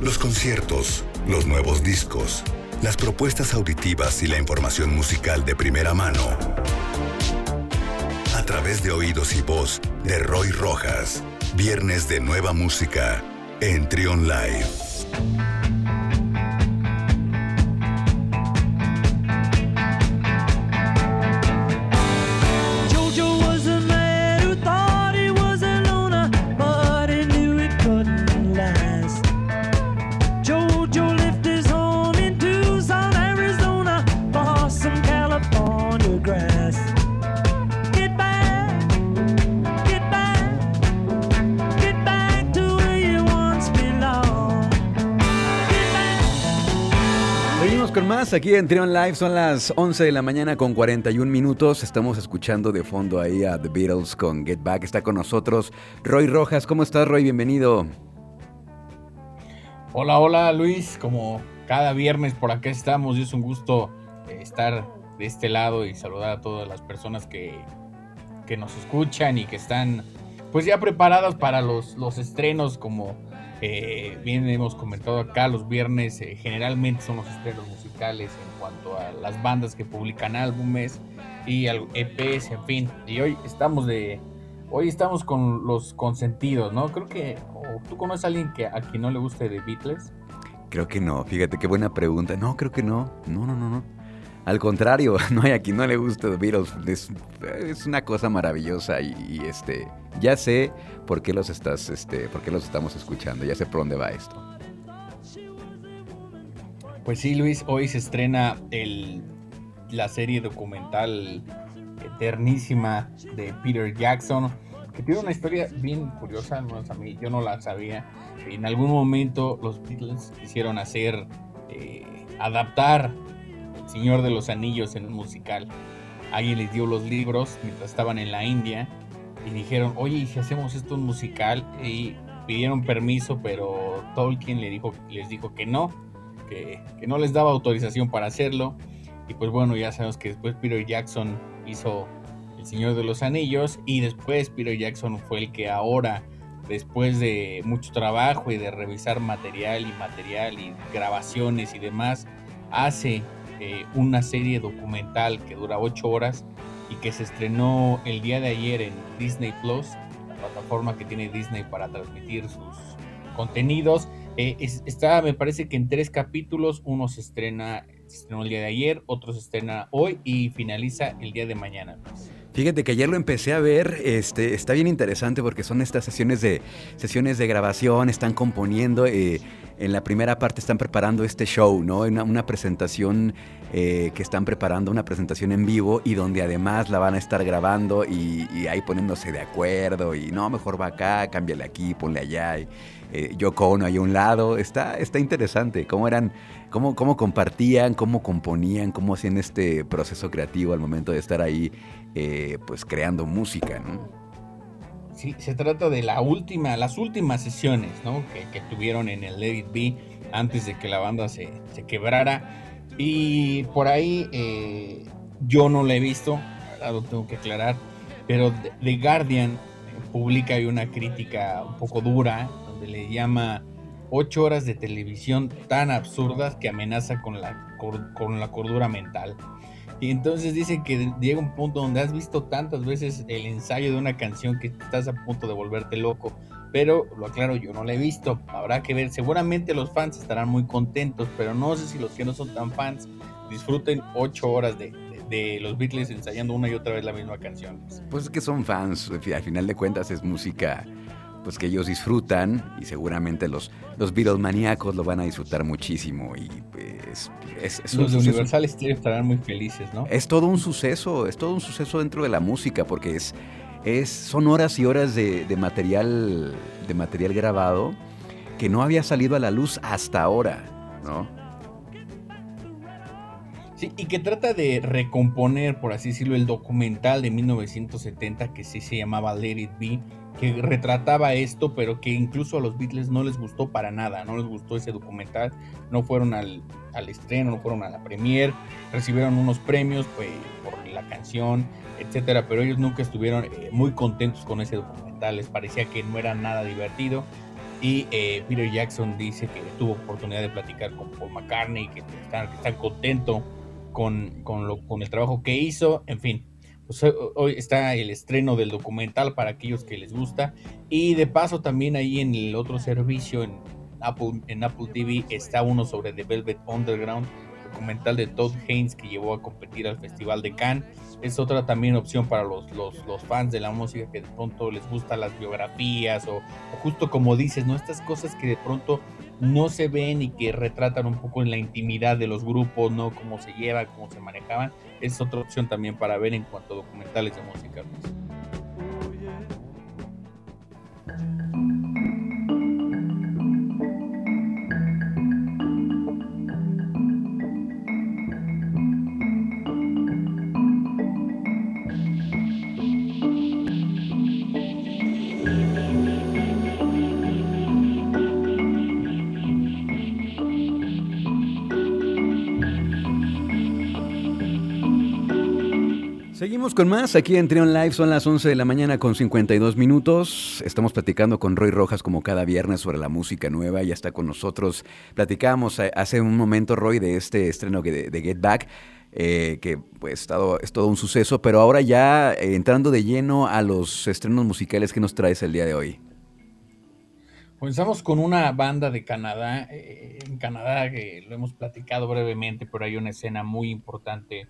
Los conciertos, los nuevos discos, las propuestas auditivas y la información musical de primera mano. A través de oídos y voz de Roy Rojas. Viernes de nueva música en Trion Live. Aquí en Trion Live. Son las 11 de la mañana con 41 minutos. Estamos escuchando de fondo ahí a The Beatles con Get Back. Está con nosotros Roy Rojas. ¿Cómo estás, Roy? Bienvenido. Hola, hola, Luis. Como cada viernes por acá estamos y es un gusto eh, estar de este lado y saludar a todas las personas que, que nos escuchan y que están pues ya preparadas para los, los estrenos como eh, bien hemos comentado acá, los viernes eh, generalmente son los estrenos musicales en cuanto a las bandas que publican álbumes y EPs, en fin. Y hoy estamos de, hoy estamos con los consentidos, ¿no? Creo que tú conoces a alguien que a quien no le guste de Beatles. Creo que no. Fíjate qué buena pregunta. No, creo que no. No, no, no, no. Al contrario, no hay a quien no le guste The Beatles. Es, una cosa maravillosa y, este, ya sé por qué los estás, este, por qué los estamos escuchando. Ya sé por dónde va esto. Pues sí, Luis, hoy se estrena el, la serie documental eternísima de Peter Jackson, que tiene una historia bien curiosa, no a mí, yo no la sabía. En algún momento los Beatles quisieron hacer, eh, adaptar Señor de los Anillos en un musical. Alguien les dio los libros mientras estaban en la India y dijeron, oye, ¿y si hacemos esto un musical? Y pidieron permiso, pero Tolkien les dijo que no, que, que no les daba autorización para hacerlo. Y pues bueno, ya sabemos que después Peter Jackson hizo El Señor de los Anillos y después Peter Jackson fue el que ahora, después de mucho trabajo y de revisar material y material y grabaciones y demás, hace eh, una serie documental que dura ocho horas y que se estrenó el día de ayer en Disney Plus, la plataforma que tiene Disney para transmitir sus contenidos. Eh, está, me parece que en tres capítulos, uno se estrena, estrenó el día de ayer, otro se estrena hoy y finaliza el día de mañana. Fíjate que ayer lo empecé a ver, este, está bien interesante porque son estas sesiones de, sesiones de grabación, están componiendo. Eh, en la primera parte están preparando este show, ¿no? Una, presentación eh, que están preparando, una presentación en vivo y donde además la van a estar grabando y, ahí poniéndose de acuerdo y no, mejor va acá, cámbiale aquí, ponle allá. Y, eh, ahí a un lado. Está, está interesante cómo eran, cómo, cómo compartían, cómo componían, cómo hacían este proceso creativo al momento de estar ahí, eh, pues creando música, ¿no? Sí, se trata de la última, las últimas sesiones ¿no? que, tuvieron en el Let It Be antes de que la banda se, quebrara. Y por ahí eh, yo no la he visto, lo tengo que aclarar, pero The Guardian publica ahí una crítica un poco dura, donde le llama ocho horas de televisión tan absurdas que amenaza con la, con la cordura mental. Y entonces dice que llega un punto donde has visto tantas veces el ensayo de una canción que estás a punto de volverte loco. Pero lo aclaro, yo no la he visto. Habrá que ver. Seguramente los fans estarán muy contentos, pero no sé si los que no son tan fans disfruten ocho horas de, de los Beatles ensayando una y otra vez la misma canción. Pues es que son fans, al final de cuentas es música pues que ellos disfrutan y seguramente los, los Beatles maníacos lo van a disfrutar muchísimo y pues es, los de Universal estarán muy felices, ¿no? Es todo un suceso, es todo un suceso dentro de la música porque es, es son horas y horas de, material de material grabado que no había salido a la luz hasta ahora, ¿no? Sí, y que trata de recomponer, por así decirlo, el documental de 1970 que sí se llamaba Let It Be, que retrataba esto, pero que incluso a los Beatles no les gustó para nada, no les gustó ese documental, no fueron al, estreno, no fueron a la premiere, recibieron unos premios pues, por la canción, etcétera, pero ellos nunca estuvieron eh, muy contentos con ese documental, les parecía que no era nada divertido. Y eh, Peter Jackson dice que tuvo oportunidad de platicar con Paul McCartney, que están, que están contento con, con, lo, con el trabajo que hizo. En fin, hoy está el estreno del documental para aquellos que les gusta. Y de paso también ahí en el otro servicio, en Apple, en Apple TV, está uno sobre The Velvet Underground, documental de Todd Haynes que llevó a competir al Festival de Cannes. Es otra también opción para los, los, los fans de la música que de pronto les gustan las biografías o, o, justo como dices, ¿no? Estas cosas que de pronto no se ven y que retratan un poco en la intimidad de los grupos, ¿no? Cómo se llevan, cómo se manejaban. Es otra opción también para ver en cuanto a documentales de música. Seguimos con más aquí en Trion Live, son las 11 de la mañana con 52 minutos. Estamos platicando con Roy Rojas como cada viernes sobre la música nueva, ya está con nosotros. Platicábamos hace un momento, Roy, de este estreno de, de Get Back. Eh, que pues estado, es todo un suceso, pero ahora ya eh, entrando de lleno a los estrenos musicales que nos traes el día de hoy. Comenzamos con una banda de Canadá, eh, en Canadá que lo hemos platicado brevemente, pero hay una escena muy importante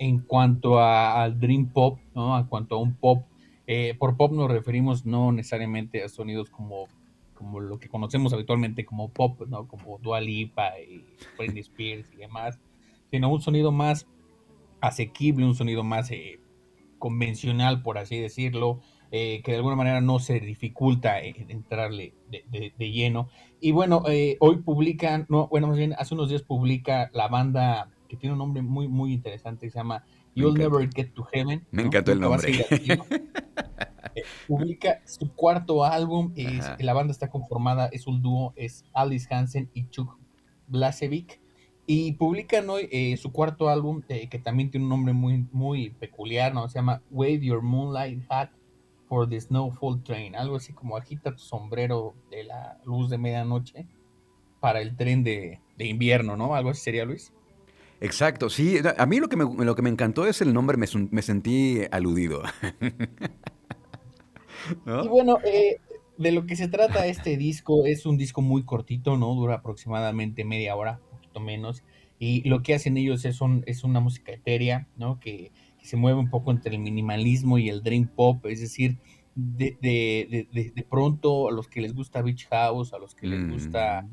en cuanto al Dream Pop, ¿no? En cuanto a un pop. Eh, por pop nos referimos no necesariamente a sonidos como, como lo que conocemos habitualmente como pop, ¿no? Como Dua Lipa y Britney Spears y demás, sino un sonido más asequible, un sonido más eh, convencional, por así decirlo, eh, que de alguna manera no se dificulta entrarle de lleno. Y bueno, eh, hoy publican, no, bueno, más bien hace unos días publica la banda que tiene un nombre muy, muy interesante, se llama You'll Never Get to Heaven. Me ¿no? encantó el nombre. eh, publica su cuarto álbum, es, la banda está conformada, es un dúo, es Alice Hansen y Chuck Blasevic, y publican hoy eh, su cuarto álbum, eh, que también tiene un nombre muy, muy peculiar, ¿no? Se llama Wave Your Moonlight Hat for the Snowfall Train, algo así como agita tu sombrero de la luz de medianoche para el tren de, de invierno, ¿no? Algo así sería, Luis. Exacto, sí. A mí lo que me, lo que me encantó es el nombre, me, me sentí aludido. ¿No? Y bueno, eh, de lo que se trata este disco es un disco muy cortito, ¿no? Dura aproximadamente media hora, un poquito menos. Y lo que hacen ellos es, un, es una música etérea, ¿no? Que, que, se mueve un poco entre el minimalismo y el dream pop, es decir, de, de, de, de pronto a los que les gusta Beach House, a los que les gusta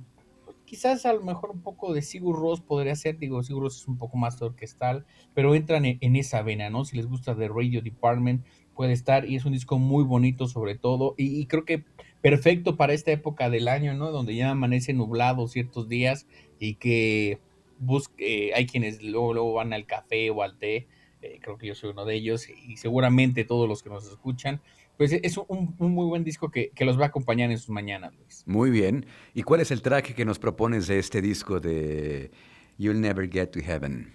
quizás a lo mejor un poco de Sigur Ross podría ser, digo, Sigur Ross es un poco más orquestal, pero entran en, en, esa vena, ¿no? Si les gusta The Radio Department, puede estar, y es un disco muy bonito sobre todo, y, y creo que perfecto para esta época del año, ¿no? Donde ya amanece nublado ciertos días y que busque, eh, hay quienes luego, luego van al café o al té, eh, creo que yo soy uno de ellos, y seguramente todos los que nos escuchan, pues es un, un, muy buen disco que, que, los va a acompañar en sus mañanas, Luis. Muy bien. ¿Y cuál es el track que nos propones de este disco de You'll Never Get to Heaven?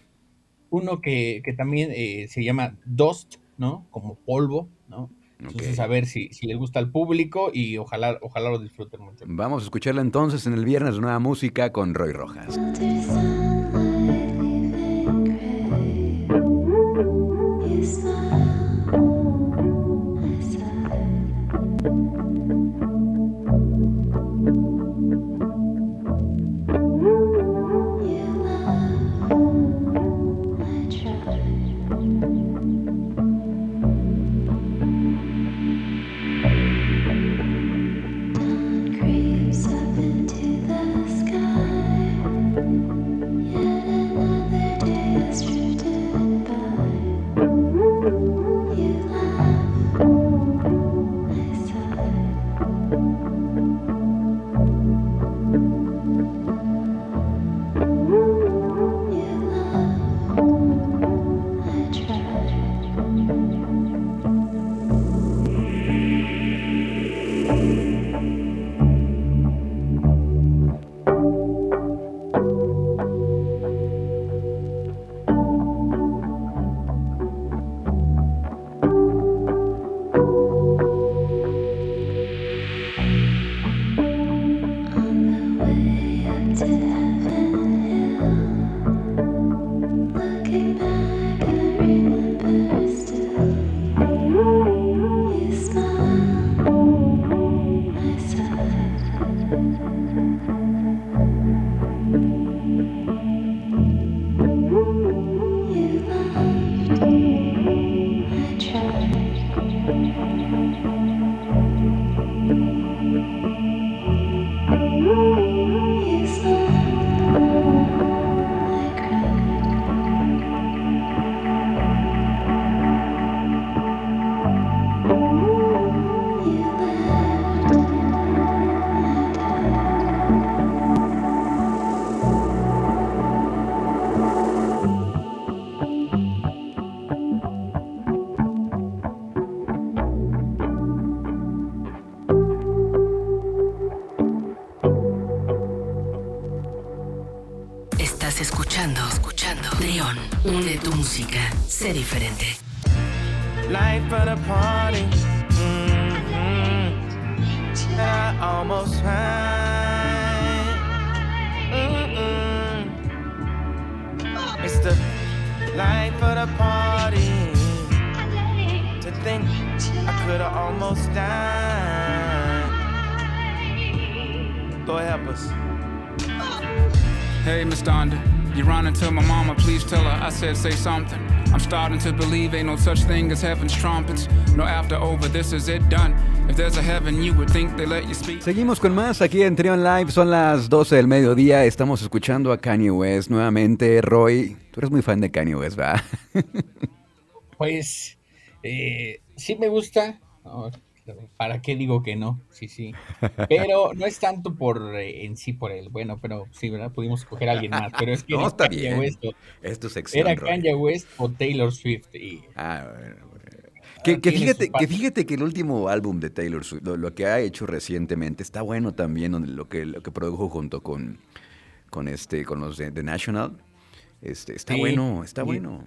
Uno que, que también eh, se llama Dust, ¿no? Como polvo, ¿no? Entonces, okay. a ver si, si, les gusta al público y ojalá, ojalá lo disfruten mucho. Vamos a escucharla entonces en el viernes de Nueva Música con Roy Rojas. Sé diferente. Life for the party. Mm -hmm. I almost high. Mm -mm. It's the life for the party. To think I could've almost died. Lord help us. Hey, Miss Donda, you're on and tell my mama, please tell her I said say something. I'm starting to believe ain't no such thing as heaven's trumpets. No after over, this is it done. If there's a heaven, you would think they let you speak. Seguimos con más aquí en Trion Live. Son las 12 del mediodía. Estamos escuchando a Kanye West nuevamente. Roy, tú eres muy fan de Kanye West, ¿verdad? pues eh, sí me gusta. ¿Para qué digo que no? Sí, sí. Pero no es tanto por eh, en sí por él. Bueno, pero sí, ¿verdad? Pudimos escoger a alguien más. Pero es que no, está bien. West, es tu sección, era Kanye West o Taylor Swift. Y, ah, bueno, Que, que, fíjate, que fíjate que el último álbum de Taylor Swift, lo, que ha hecho recientemente, está bueno también, lo que, lo que produjo junto con, con, este, con los de The National. Este, está bueno, está bueno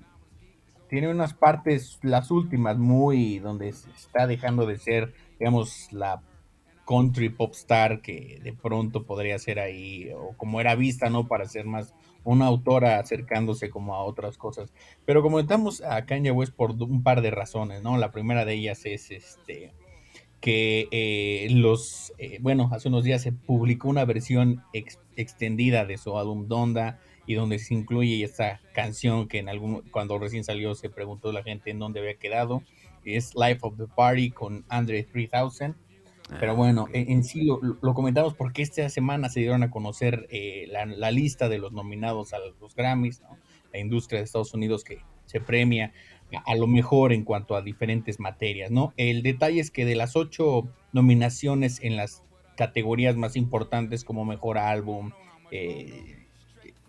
tiene unas partes, las últimas, muy donde está dejando de ser, digamos, la country pop star que de pronto podría ser ahí, o como era vista, ¿no? Para ser más una autora acercándose como a otras cosas. Pero comentamos a Kanye West por un par de razones, ¿no? La primera de ellas es este que eh, los, eh, bueno, hace unos días se publicó una versión extendida de su álbum Donda, y donde se incluye esta canción que en algún cuando recién salió se preguntó la gente en dónde había quedado es Life of the Party con Andre 3000 pero ah, bueno en, sí lo, comentamos porque esta semana se dieron a conocer eh, la, lista de los nominados a los Grammys la industria de Estados Unidos que se premia a, lo mejor en cuanto a diferentes materias no el detalle es que de las ocho nominaciones en las categorías más importantes como mejor álbum eh,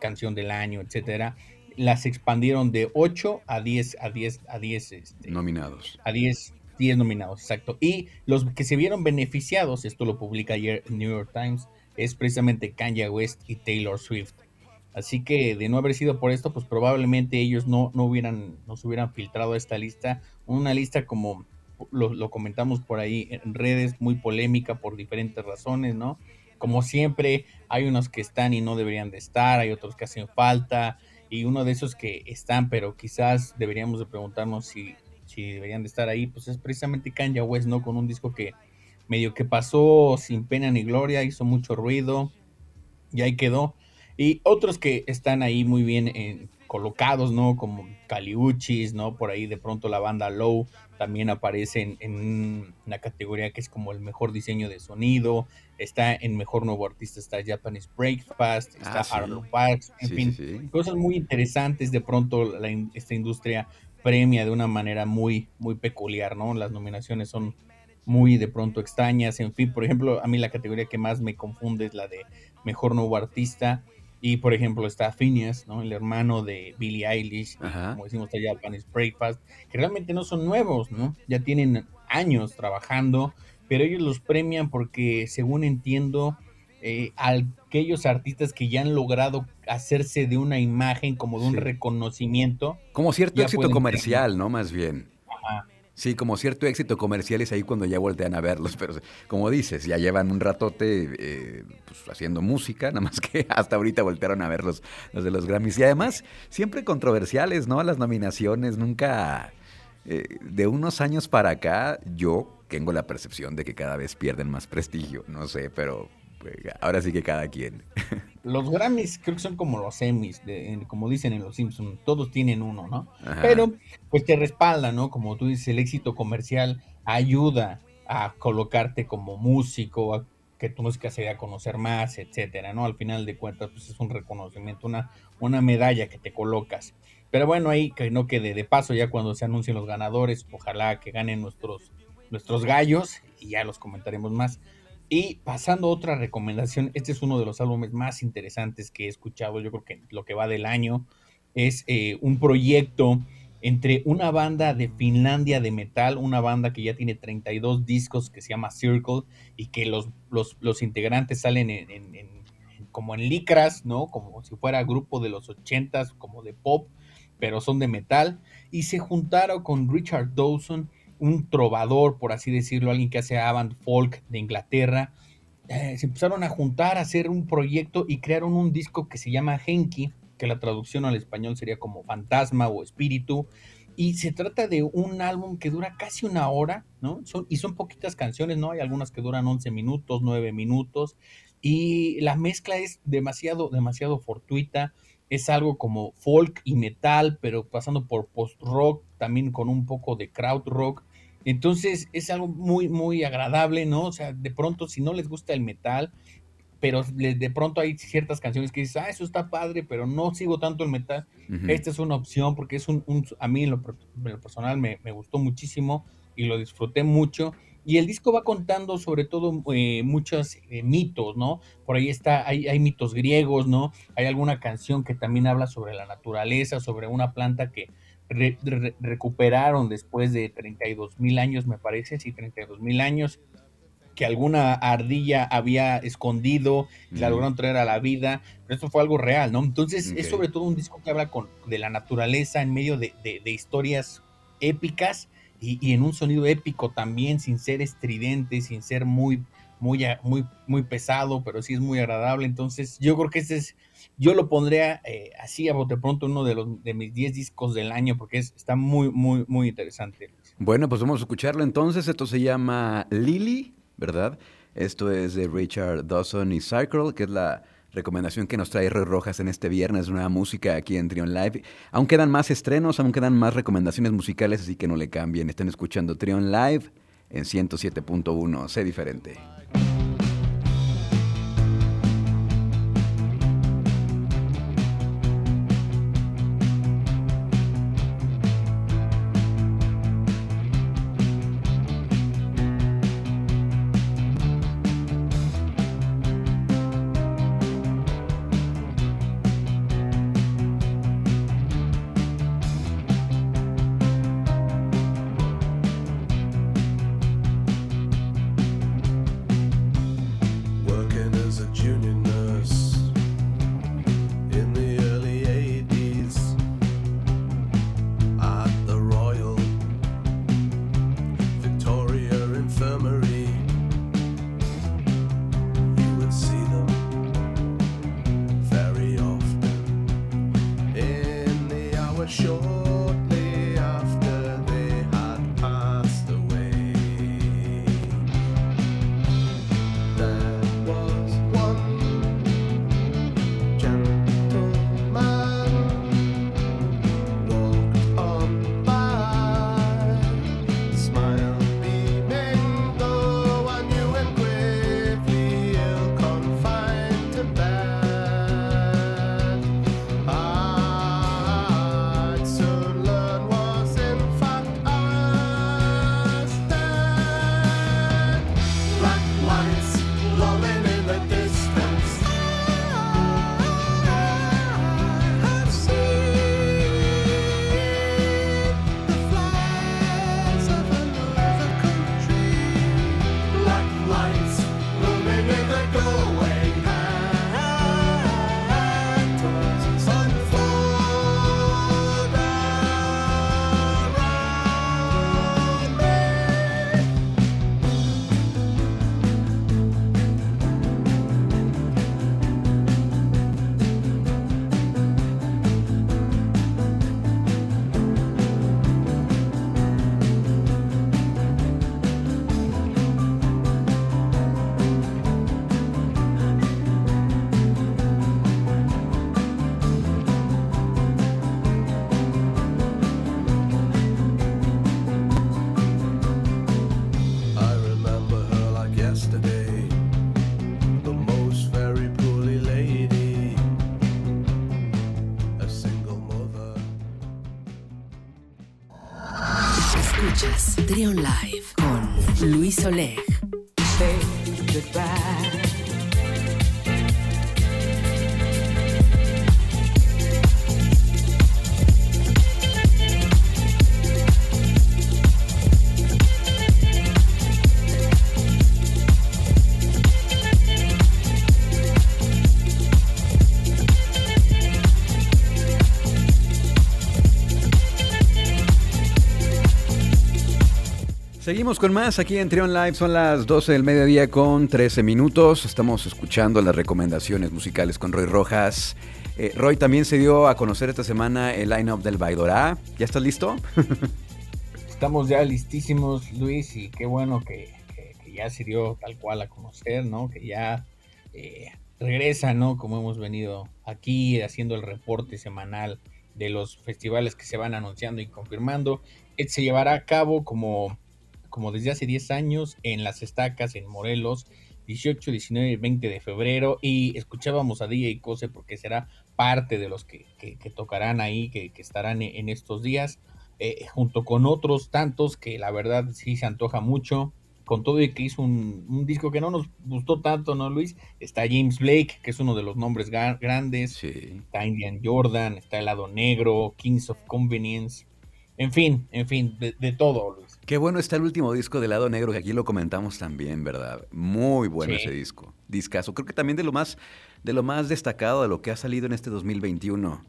canción del año, etcétera, las expandieron de 8 a 10 a 10 a 10 este, nominados. A 10 10 nominados, exacto. Y los que se vieron beneficiados, esto lo publica ayer New York Times, es precisamente Kanye West y Taylor Swift. Así que de no haber sido por esto, pues probablemente ellos no, no hubieran, no se hubieran filtrado esta lista. Una lista como lo, lo, comentamos por ahí en redes, muy polémica por diferentes razones, ¿no? Como siempre, hay unos que están y no deberían de estar, hay otros que hacen falta, y uno de esos que están, pero quizás deberíamos de preguntarnos si, si deberían de estar ahí, pues es precisamente Kanye West, ¿no? Con un disco que medio que pasó sin pena ni gloria, hizo mucho ruido, y ahí quedó. Y otros que están ahí muy bien en, colocados, ¿no? Como Caliuchis, ¿no? Por ahí de pronto la banda Low también aparece en, una categoría que es como el mejor diseño de sonido, está en mejor nuevo artista, está Japanese Breakfast, está ah, Parks, en fin, cosas muy interesantes, de pronto esta industria premia de una manera muy, muy peculiar, ¿no? Las nominaciones son muy de pronto extrañas, en fin, por ejemplo, a mí la categoría que más me confunde es la de mejor nuevo artista, y por ejemplo está Phineas, ¿no? El hermano de Billie Eilish, como decimos allá, Japanese Breakfast, que realmente no son nuevos, ¿no? Ya tienen años trabajando, pero ellos los premian porque, según entiendo, eh, aquellos artistas que ya han logrado hacerse de una imagen, como de un reconocimiento. Como cierto éxito comercial, ¿no? Más bien. Sí, como cierto éxito comercial es ahí cuando ya voltean a verlos, pero como dices, ya llevan un ratote eh, pues, haciendo música, nada más que hasta ahorita voltearon a ver los, de los Grammys. Y además, siempre controversiales, ¿no? Las nominaciones, nunca... Eh, de unos años para acá, yo tengo la percepción de que cada vez pierden más prestigio, no sé, pero pues, ahora sí que cada quien. Los Grammys creo que son como los Emmys, como dicen en Los Simpsons, todos tienen uno, ¿no? Pero pues te respalda, ¿no? Como tú dices, el éxito comercial ayuda a colocarte como músico, a que tu música se dé a conocer más, etcétera, ¿no? Al final de cuentas, pues es un reconocimiento, una, una medalla que te colocas. Pero bueno, ahí que no quede de paso ya cuando se anuncien los ganadores, ojalá que ganen nuestros, nuestros gallos y ya los comentaremos más. Y pasando a otra recomendación, este es uno de los álbumes más interesantes que he escuchado, yo creo que lo que va del año, es eh, un proyecto entre una banda de Finlandia de metal, una banda que ya tiene 32 discos que se llama Circle y que los, los, integrantes salen en, como en licras, ¿no? Como si fuera grupo de los 80s, como de pop, pero son de metal. Y se juntaron con Richard Dawson un trovador, por así decirlo, alguien que hace avant folk de Inglaterra. Eh, se empezaron a juntar, a hacer un proyecto y crearon un disco que se llama Henki, que la traducción al español sería como fantasma o espíritu. Y se trata de un álbum que dura casi una hora, ¿no? Son, y son poquitas canciones, ¿no? Hay algunas que duran 11 minutos, 9 minutos. Y la mezcla es demasiado, demasiado fortuita es algo como folk y metal, pero pasando por post-rock, también con un poco de crowd rock. Entonces es algo muy, muy agradable, ¿no? O sea, de pronto, si no les gusta el metal, pero de pronto hay ciertas canciones que dices, ah, eso está padre, pero no sigo tanto el metal. Esta es una opción porque es un, a mí en lo, personal me, me, gustó muchísimo y lo disfruté mucho. Y el disco va contando sobre todo eh, muchos eh, mitos, ¿no? Por ahí está, hay, hay, mitos griegos, ¿no? Hay alguna canción que también habla sobre la naturaleza, sobre una planta que recuperaron después de 32 mil años, me parece, sí, 32 mil años, que alguna ardilla había escondido, y la lograron traer a la vida, pero esto fue algo real, ¿no? Entonces es sobre todo un disco que habla con, de la naturaleza en medio de, de, de historias épicas y, en un sonido épico también, sin ser estridente, sin ser muy, muy, muy, muy pesado, pero sí es muy agradable. Entonces, yo creo que este es, yo lo pondría eh, así a bote pronto uno de los de mis 10 discos del año, porque es, está muy, muy, muy interesante. Bueno, pues vamos a escucharlo entonces. Esto se llama Lily, ¿verdad? Esto es de Richard Dawson y Cycle, que es la recomendación que nos trae Roy Rojas en este viernes, nueva música aquí en Trion Live. Aún quedan más estrenos, aún quedan más recomendaciones musicales, así que no le cambien. Estén escuchando Trion Live en 107.1. Sé diferente. Con Luis Oleg. Con más aquí en Trion Live. Son las 12 del mediodía con 13 minutos. Estamos escuchando las recomendaciones musicales con Roy Rojas. Eh, Roy también se dio a conocer esta semana el line-up del Baidorá. ¿Ya estás listo? Estamos ya listísimos, Luis, y qué bueno que, ya se dio tal cual a conocer, ¿no? Que ya eh, regresa, ¿no? Como hemos venido aquí haciendo el reporte semanal de los festivales que se van anunciando y confirmando. se llevará a cabo como como desde hace 10 años en Las Estacas, en Morelos, 18, 19 y 20 de febrero. Y escuchábamos a DJ Cose porque será parte de los que, tocarán ahí, que, estarán en estos días, eh, junto con otros tantos que la verdad sí se antoja mucho. Con todo y que hizo un, disco que no nos gustó tanto, ¿no, Luis? Está James Blake, que es uno de los nombres grandes. Está Indian Jordan, está El Lado Negro, Kings of Convenience. En fin, en fin, de, de todo, Luis. Qué bueno está el último disco de Lado Negro, que aquí lo comentamos también, ¿verdad? Muy bueno ese disco. Discaso. Creo que también de lo más, de lo más destacado de lo que ha salido en este 2021.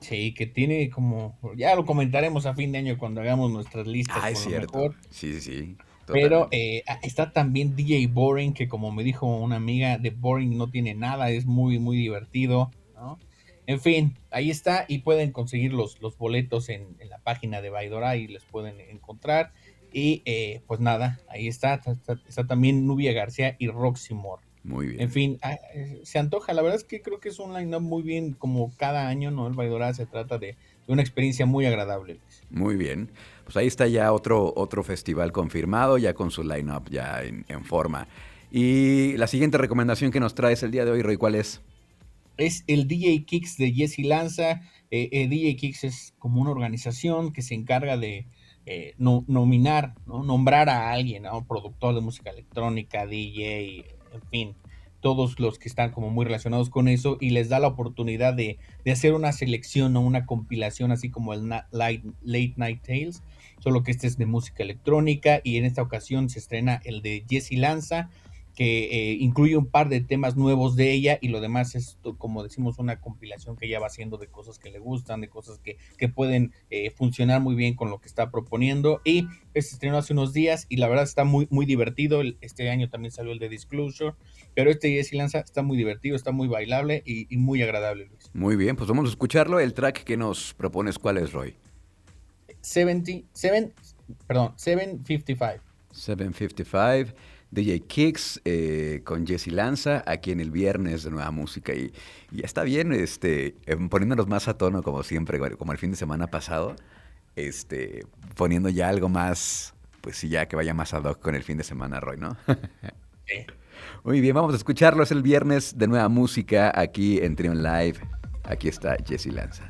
Sí, que tiene como. Ya lo comentaremos a fin de año cuando hagamos nuestras listas. Ah, es cierto. Sí, sí. Pero eh, está también DJ Boring, que como me dijo una amiga, de Boring no tiene nada, es muy, muy divertido. ¿no? En fin, ahí está y pueden conseguir los, los boletos en, la página de Baidora y les pueden encontrar. Y eh, pues nada, ahí está, está, también Nubia García y Roxy Moore. Muy bien. En fin, ah, eh, se antoja. La verdad es que creo que es un line-up muy bien, como cada año, ¿no? El Baidora se trata de, una experiencia muy agradable. Muy bien. Pues ahí está ya otro, otro festival confirmado, ya con su line-up ya en, en forma. Y la siguiente recomendación que nos traes el día de hoy, Roy, ¿cuál es? Es el DJ Kicks de Jesse Lanza. Eh, eh DJ Kicks es como una organización que se encarga de eh, nominar, ¿no? nombrar a alguien, a un productor de música electrónica, DJ, en fin, todos los que están como muy relacionados con eso y les da la oportunidad de, hacer una selección o una compilación así como el Late Night Tales, solo que este es de música electrónica y en esta ocasión se estrena el de Jesse Lanza que eh, incluye un par de temas nuevos de ella y lo demás es, como decimos, una compilación que ella va haciendo de cosas que le gustan, de cosas que, pueden eh, funcionar muy bien con lo que está proponiendo. Y pues, estrenó hace unos días y la verdad está muy, muy divertido. Este año también salió el de Disclosure, pero este Jesse Lanza está muy divertido, está muy bailable y, y, muy agradable, Luis. Muy bien, pues vamos a escucharlo. El track que nos propones, ¿cuál es, Roy? 70, 7, perdón, 755. 755. DJ Kicks eh, con Jesse Lanza aquí en el viernes de Nueva Música y, ya está bien, este, em, poniéndonos más a tono como siempre, como el fin de semana pasado, este, poniendo ya algo más, pues sí, ya que vaya más ad hoc con el fin de semana, Roy, ¿no? Muy bien, vamos a escucharlo, es el viernes de Nueva Música aquí en Trion Live. Aquí está Jesse Lanza.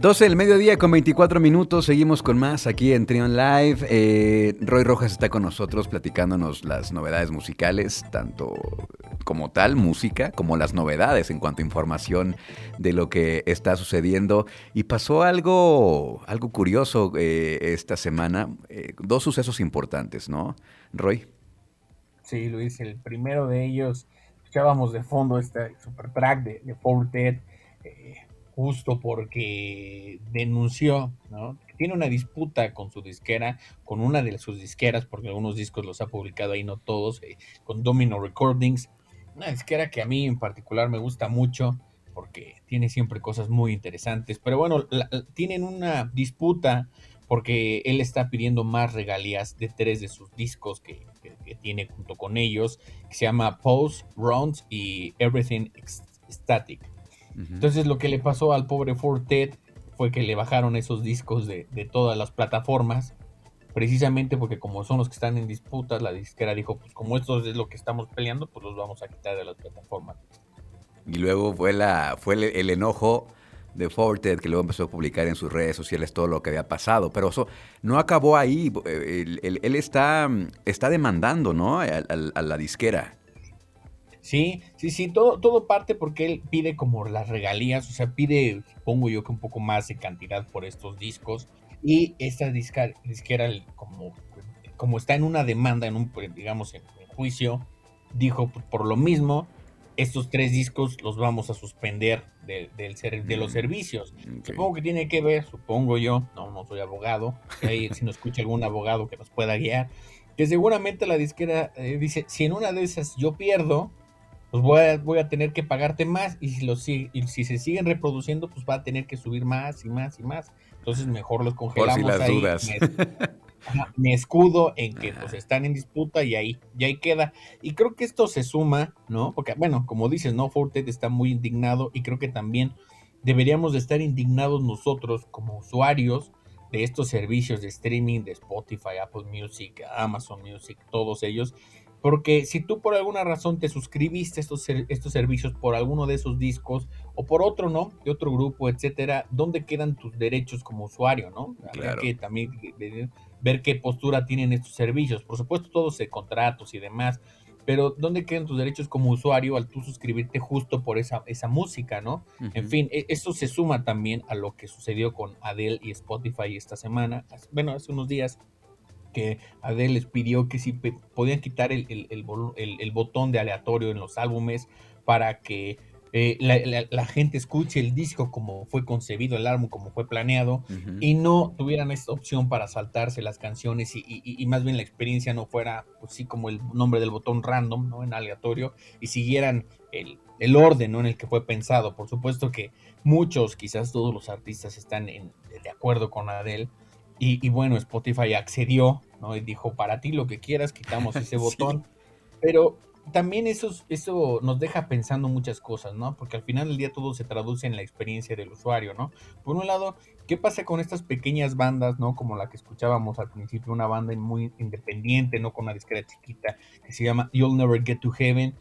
12 del mediodía con 24 minutos, seguimos con más aquí en Trion Live. Eh, Roy Rojas está con nosotros platicándonos las novedades musicales, tanto como tal, música, como las novedades en cuanto a información de lo que está sucediendo. Y pasó algo, algo curioso eh, esta semana, eh, dos sucesos importantes, ¿no, Roy? Sí, Luis, el primero de ellos, escuchábamos de fondo este super track de, Fortet justo porque denunció, tiene una disputa con su disquera, con una de sus disqueras, porque algunos discos los ha publicado ahí, no todos, eh, con Domino Recordings, una disquera que a mí en particular me gusta mucho porque tiene siempre cosas muy interesantes, pero bueno, tienen una disputa porque él está pidiendo más regalías de tres de sus discos que, que tiene junto con ellos, que se llama Pose, Rounds y Everything Static. Entonces lo que le pasó al pobre Fortet fue que le bajaron esos discos de, todas las plataformas, precisamente porque como son los que están en disputas, la disquera dijo, pues como esto es lo que estamos peleando, pues los vamos a quitar de las plataformas. Y luego fue, la, fue el, enojo de Fortet que luego empezó a publicar en sus redes sociales todo lo que había pasado. Pero eso no acabó ahí. Él, está, está demandando ¿no? a la disquera. Sí, sí, sí, todo, todo parte porque él pide como las regalías, o sea, pide, supongo yo que un poco más de cantidad por estos discos. Y esta disquera, como, como está en una demanda, en un, digamos, en, juicio, dijo, pues, por lo mismo, estos tres discos los vamos a suspender de, del de los mm, servicios. Supongo que tiene que ver, supongo yo, no, no soy abogado, si no escucha algún abogado que nos pueda guiar, que seguramente la disquera eh, dice, si en una de esas yo pierdo, pues voy a, voy a tener que pagarte más y si, los, y si se siguen reproduciendo, pues va a tener que subir más y más y más. Entonces mejor los congelamos Por si las ahí. Dudas. Me, escudo en que pues están en disputa y ahí, y ahí queda. Y creo que esto se suma, ¿no? Porque, bueno, como dices, ¿no? Fortet está muy indignado y creo que también deberíamos de estar indignados nosotros como usuarios de estos servicios de streaming, de Spotify, Apple Music, Amazon Music, todos ellos, porque si tú por alguna razón te suscribiste a estos, estos servicios por alguno de esos discos o por otro, ¿no? De otro grupo, etcétera, ¿dónde quedan tus derechos como usuario, ¿no? Claro. que también ver qué postura tienen estos servicios. Por supuesto, todos de contratos y demás, pero ¿dónde quedan tus derechos como usuario al tú suscribirte justo por esa, esa música, ¿no? En fin, e, eso se suma también a lo que sucedió con Adele y Spotify esta semana, bueno, hace unos días que Adele les pidió que si podían quitar el, el, botón de aleatorio en los álbumes para que eh, la, gente escuche el disco como fue concebido, el álbum como fue planeado, y no tuvieran esta opción para saltarse las canciones y, más bien la experiencia no fuera pues sí como el nombre del botón random, ¿no? En aleatorio, y siguieran el, orden ¿no? en el que fue pensado. Por supuesto que muchos, quizás todos los artistas están de acuerdo con Adele, y, bueno, Spotify accedió, ¿no? Y dijo, para ti lo que quieras, quitamos ese botón. Pero también eso, eso nos deja pensando muchas cosas, ¿no? Porque al final del día todo se traduce en la experiencia del usuario, ¿no? Por un lado, ¿qué pasa con estas pequeñas bandas, ¿no? Como la que escuchábamos al principio, una banda muy independiente, ¿no? Con una disquera chiquita que se llama You'll Never Get to Heaven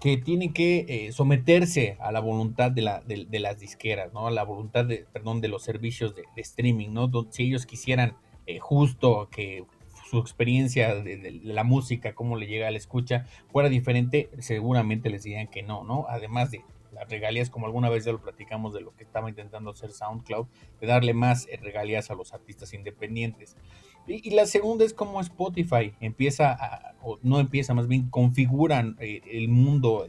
que tiene que eh, someterse a la voluntad de, la, de, las disqueras, ¿no? A la voluntad de, perdón, de los servicios de, streaming, ¿no? si ellos quisieran eh, justo que su experiencia de, la música, cómo le llega a la escucha, fuera diferente, seguramente les dirían que no, ¿no? Además de las regalías, como alguna vez ya lo platicamos de lo que estaba intentando hacer SoundCloud, de darle más eh, regalías a los artistas independientes. Y, la segunda es como Spotify empieza, o no empieza, más bien configuran eh, el mundo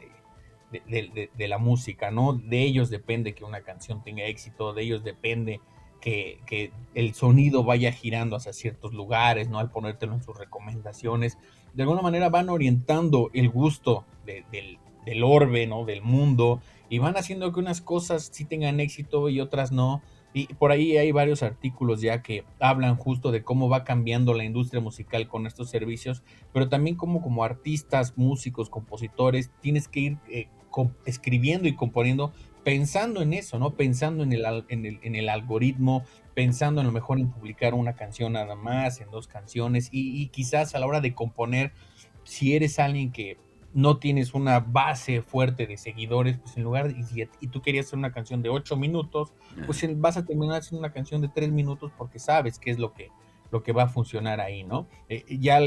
de, la música, ¿no? De ellos depende que una canción tenga éxito, de ellos depende que, el sonido vaya girando hacia ciertos lugares, ¿no? Al ponértelo en sus recomendaciones. De alguna manera van orientando el gusto del, del orbe, ¿no? Del mundo, y van haciendo que unas cosas sí tengan éxito y otras no Y por ahí hay varios artículos ya que hablan justo de cómo va cambiando la industria musical con estos servicios, pero también como como artistas, músicos, compositores, tienes que ir eh, escribiendo y componiendo pensando en eso, ¿no? Pensando en el, en el, algoritmo, pensando en lo mejor en publicar una canción nada más, en dos canciones, y, quizás a la hora de componer, si eres alguien que no tienes una base fuerte de seguidores, pues en lugar de, y, tú querías hacer una canción de ocho minutos, pues vas a terminar haciendo una canción de tres minutos porque sabes qué es lo que, lo que va a funcionar ahí, ¿no? Eh, ya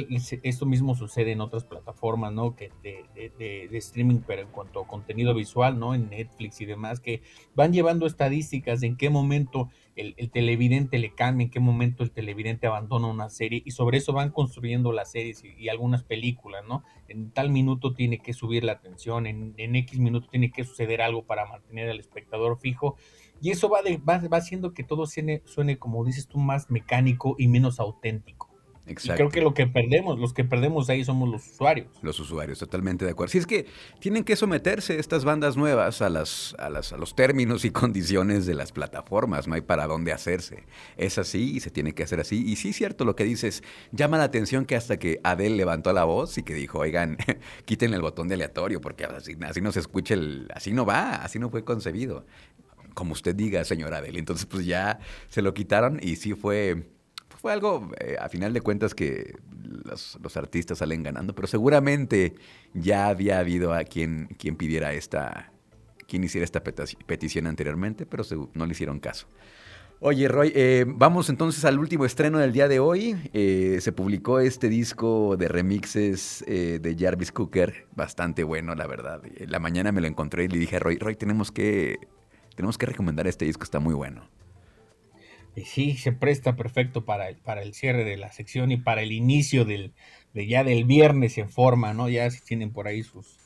esto mismo sucede en otras plataformas, ¿no? Que de, streaming, pero en cuanto a contenido visual, ¿no? En Netflix y demás, que van llevando estadísticas de en qué momento el, televidente le cambia, en qué momento el televidente abandona una serie, y sobre eso van construyendo las series y, algunas películas, ¿no? En tal minuto tiene que subir la atención, en, en X minuto tiene que suceder algo para mantener al espectador fijo y eso va, de, va, va haciendo que todo suene, suene, como dices tú, más mecánico y menos auténtico. Exacto. Y creo que lo que perdemos, los que perdemos ahí somos los usuarios. Los usuarios, totalmente de acuerdo. Si es que tienen que someterse estas bandas nuevas a, las, a, las, a los términos y condiciones de las plataformas, no hay para dónde hacerse. Es así y se tiene que hacer así. Y sí, cierto, lo que dices, llama la atención que hasta que Adele levantó la voz y que dijo, oigan, quiten el botón de aleatorio, porque así, así no se escucha el, así no va, así no fue concebido como usted diga, señora Adele. Entonces, pues ya se lo quitaron y sí fue, fue algo, eh, a final de cuentas, que los, artistas salen ganando, pero seguramente ya había habido a quien, quien pidiera esta, quien hiciera esta petición anteriormente, pero no le hicieron caso. Oye, Roy, eh, vamos entonces al último estreno del día de hoy. Eh, se publicó este disco de remixes de Jarvis Cooker, bastante bueno, la verdad. La mañana me lo encontré y le dije a Roy, Roy, tenemos que tenemos que recomendar este disco, está muy bueno. Sí, se presta perfecto para el, para el cierre de la sección y para el inicio del, de ya del viernes en forma, ¿no? Ya si tienen por ahí sus,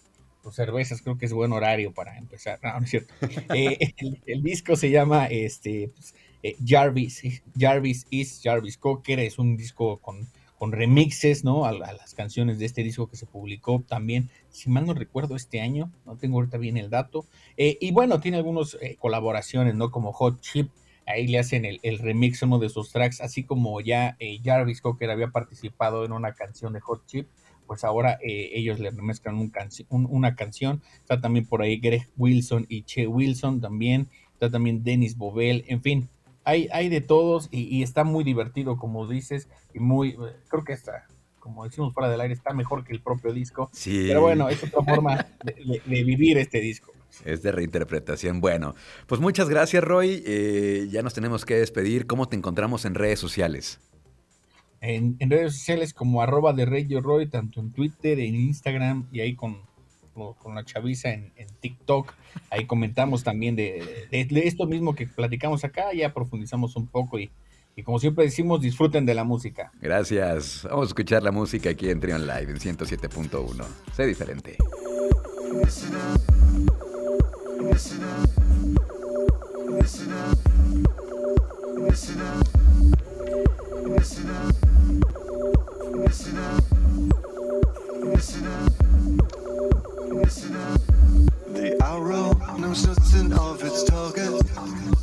cervezas, creo que es buen horario para empezar. No, no es cierto. Eh, el, disco se llama este, pues, eh, Jarvis, Jarvis is Jarvis Cocker, es un disco con con remixes, ¿no? A, las canciones de este disco que se publicó también, si mal no recuerdo, este año, no tengo ahorita bien el dato. Eh, y bueno, tiene algunas eh, colaboraciones, ¿no? Como Hot Chip, ahí le hacen el, remix uno de sus tracks, así como ya eh, Jarvis Cocker había participado en una canción de Hot Chip, pues ahora ellos le remezclan una canción. Está también por ahí Greg Wilson y Che Wilson también. Está también Dennis Bovell, en fin, hay, hay de todos y, está muy divertido, como dices, y muy, creo que está, como decimos fuera del aire, está mejor que el propio disco. Sí. Pero bueno, es otra forma de, vivir este disco. Es de reinterpretación. Bueno, pues muchas gracias, Roy. Eh, ya nos tenemos que despedir. ¿Cómo te encontramos en redes sociales? En, redes sociales como arroba de Rey Roy, tanto en Twitter, en Instagram y ahí con con la chaviza en, TikTok. Ahí comentamos también de, esto mismo que platicamos acá, ya profundizamos un poco y, como siempre decimos, disfruten de la música. Gracias. Vamos a escuchar la música aquí en Trion Live en 107.1. Sé diferente. The arrow knows nothing of its target.